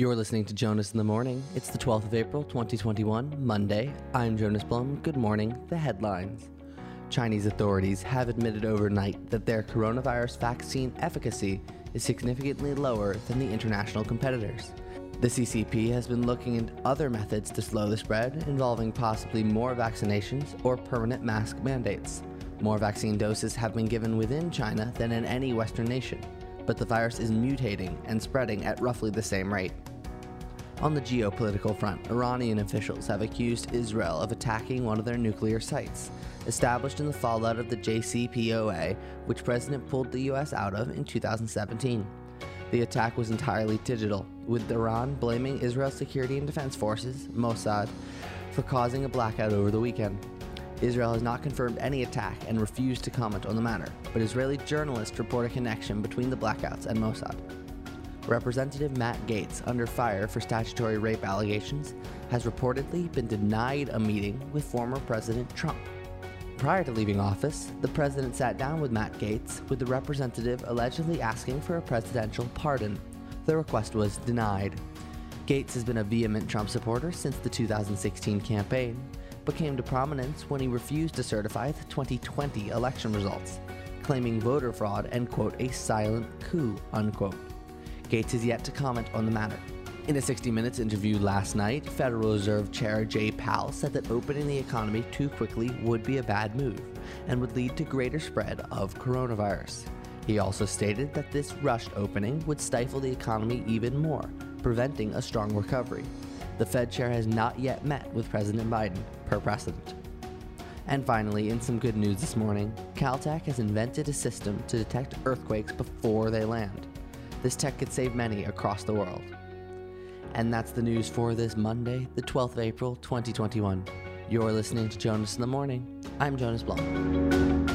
You're listening to Jonas in the Morning. It's the 12th of April, 2021, Monday. I'm Jonas Blum. Good morning. The headlines. Chinese authorities have admitted overnight that their coronavirus vaccine efficacy is significantly lower than the international competitors. The CCP has been looking at other methods to slow the spread, involving possibly more vaccinations or permanent mask mandates. More vaccine doses have been given within China than in any Western nation, but the virus is mutating and spreading at roughly the same rate. On the geopolitical front, Iranian officials have accused Israel of attacking one of their nuclear sites, established in the fallout of the JCPOA, which President pulled the US out of in 2017. The attack was entirely digital, with Iran blaming Israel's security and defense forces, Mossad, for causing a blackout over the weekend. Israel has not confirmed any attack and refused to comment on the matter, but Israeli journalists report a connection between the blackouts and Mossad. Representative Matt Gaetz, under fire for statutory rape allegations, has reportedly been denied a meeting with former President Trump. Prior to leaving office, the president sat down with Matt Gaetz, with the representative allegedly asking for a presidential pardon. The request was denied. Gaetz has been a vehement Trump supporter since the 2016 campaign, but came to prominence when he refused to certify the 2020 election results, claiming voter fraud and, quote, a silent coup, unquote. Gaetz has yet to comment on the matter. In a 60 Minutes interview last night, Federal Reserve Chair Jay Powell said that opening the economy too quickly would be a bad move and would lead to greater spread of coronavirus. He also stated that this rushed opening would stifle the economy even more, preventing a strong recovery. The Fed chair has not yet met with President Biden, per precedent. And finally, in some good news this morning, Caltech has invented a system to detect earthquakes before they land. This tech could save many across the world. And that's the news for this Monday, the 12th of April, 2021. You're listening to Jonas in the Morning. I'm Jonas Blum.